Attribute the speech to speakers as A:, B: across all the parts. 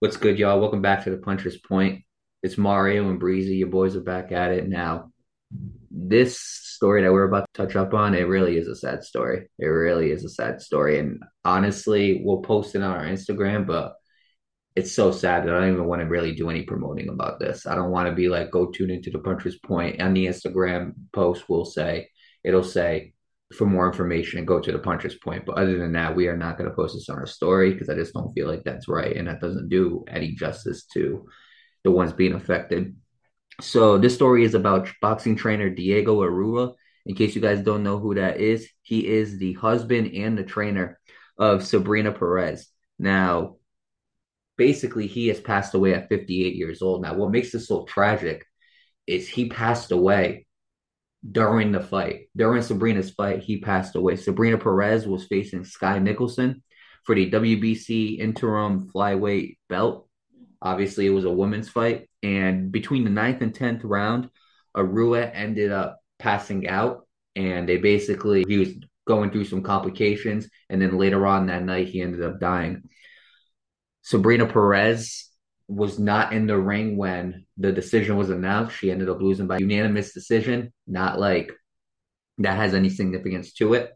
A: What's good, y'all? Welcome back to the Puncher's Point. It's Mario and Breezy. Your boys are back at it now. This story that we're about to touch up on, it really is a sad story. It really is a sad story. And honestly, we'll post it on our Instagram, but it's so sad that I don't even want to really do any promoting about this. I don't want to be like, go tune into the Puncher's Point. On the Instagram post, We'll say, it'll say, for more information, and go to the Puncher's Point. But other than that, we are not going to post this on our story because I just don't feel like that's right. And that doesn't do any justice to the ones being affected. So this story is about boxing trainer Diego Arrua. In case you guys don't know who that is, he is the husband and the trainer of Sabrina Perez. Now, basically, he has passed away at 58 years old. Now, what makes this so tragic is he passed away during the fight. During Sabrina's fight, he passed away. Sabrina Perez was facing Skye Nicolson for the WBC interim flyweight belt. Obviously, it was a women's fight. And between the ninth and 10th round, Arrua ended up passing out. And they basically, he was going through some complications. And then later on that night, he ended up dying. Sabrina Perez was not in the ring when the decision was announced. She ended up losing by unanimous decision. Not like that has any significance to it.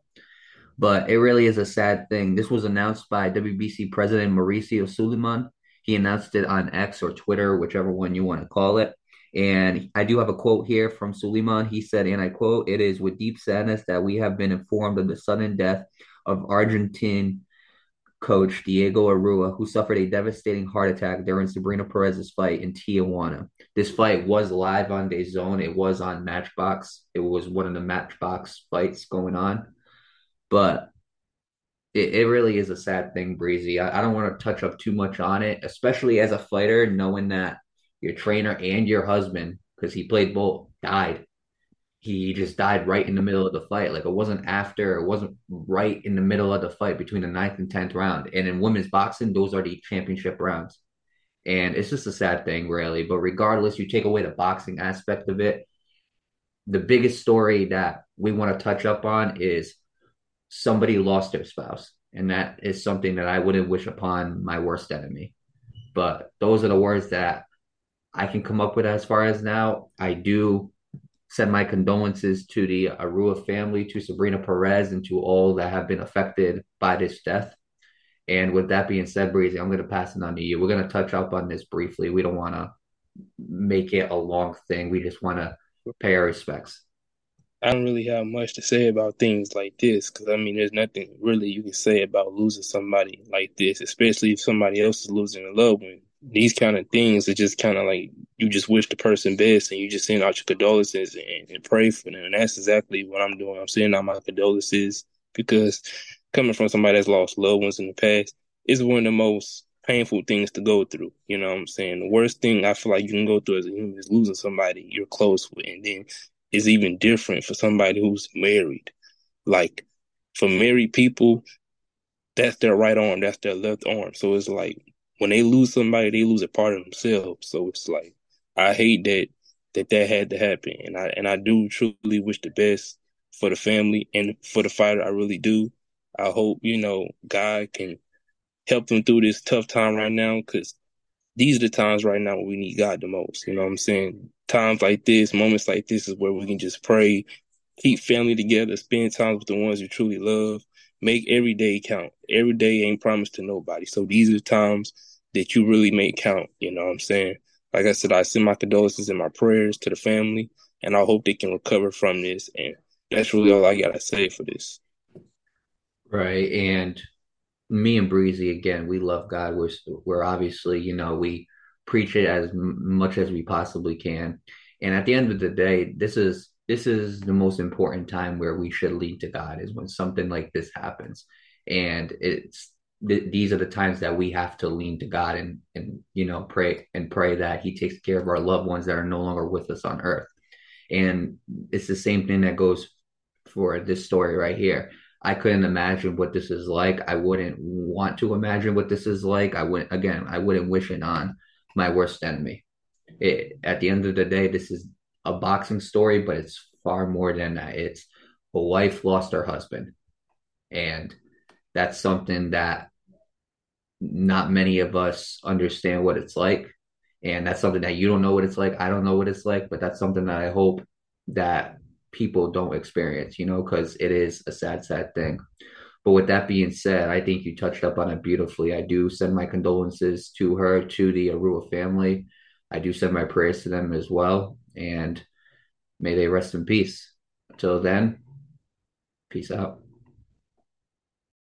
A: But it really is a sad thing. This was announced by WBC President Mauricio Sulaiman. He announced it on X or Twitter, whichever one you want to call it. And I do have a quote here from Sulaiman. He said, and I quote, It is with deep sadness that we have been informed of the sudden death of Argentine coach Diego Arrua, who suffered a devastating heart attack during Sabrina Perez's fight in Tijuana. This fight was live on DAZN. It was on Matchbox. It was one of the Matchbox fights going on. But it, it really is a sad thing, Breezy. I, I don't want to touch up too much on it, especially as a fighter, knowing that your trainer and your husband, because he played both, died he just died right in the middle of the fight. Like it wasn't after, it wasn't right in the middle of the fight between the ninth and tenth round. And in women's boxing, those are the championship rounds. And it's just a sad thing, really. But regardless, you take away the boxing aspect of it. The biggest story that we want to touch up on is somebody lost their spouse. And that is something that I wouldn't wish upon my worst enemy. But those are the words that I can come up with as far as now. I do send my condolences to the Arrua family, to Sabrina Perez, and to all that have been affected by this death. And with that being said, Breezy, I'm going to pass it on to you. We're going to touch up on this briefly. We don't want to make it a long thing. We just want to pay our respects.
B: I don't really have much to say about things like this because I mean, there's nothing really you can say about losing somebody like this, especially if somebody else is losing a loved one these kind of things are just kind of like you just wish the person best and you just send out your condolences and, and, pray for them. And that's exactly what I'm doing. I'm sending out my condolences because coming from somebody that's lost loved ones in the past is one of the most painful things to go through. You know what I'm saying? The worst thing I feel like you can go through as a human is losing somebody you're close with. And then it's even different for somebody who's married. Like for married people, that's their right arm, that's their left arm. So it's like when they lose somebody, they lose a part of themselves. So it's like I hate that that that had to happen, and I and I do truly wish the best for the family and for the fighter. I really do. I hope you know God can help them through this tough time right now because these are the times right now where we need God the most. You know what I'm saying? Times like this, moments like this is where we can just pray, keep family together, spend time with the ones you truly love, make every day count. Every day ain't promised to nobody. So these are the times that you really make count. You know what I'm saying? Like I said, I send my condolences and my prayers to the family, and I hope they can recover from this. And that's really all I gotta say for this.
A: Right, and me and Breezy again, we love God. We're we're obviously, you know, we preach it as much as we possibly can. And at the end of the day, this is this is the most important time where we should lead to God is when something like this happens. And it's th- these are the times that we have to lean to God and and you know pray and pray that He takes care of our loved ones that are no longer with us on earth. And it's the same thing that goes for this story right here. I couldn't imagine what this is like. I wouldn't want to imagine what this is like. I wouldn't again. I wouldn't wish it on my worst enemy. It, at the end of the day, this is a boxing story, but it's far more than that. It's a wife lost her husband, and that's something that not many of us understand what it's like. And that's something that you don't know what it's like. I don't know what it's like, but that's something that I hope that people don't experience, you know, because it is a sad, sad thing. But with that being said, I think you touched up on it beautifully. I do send my condolences to her, to the Arrua family. I do send my prayers to them as well. And may they rest in peace. Until then, peace out.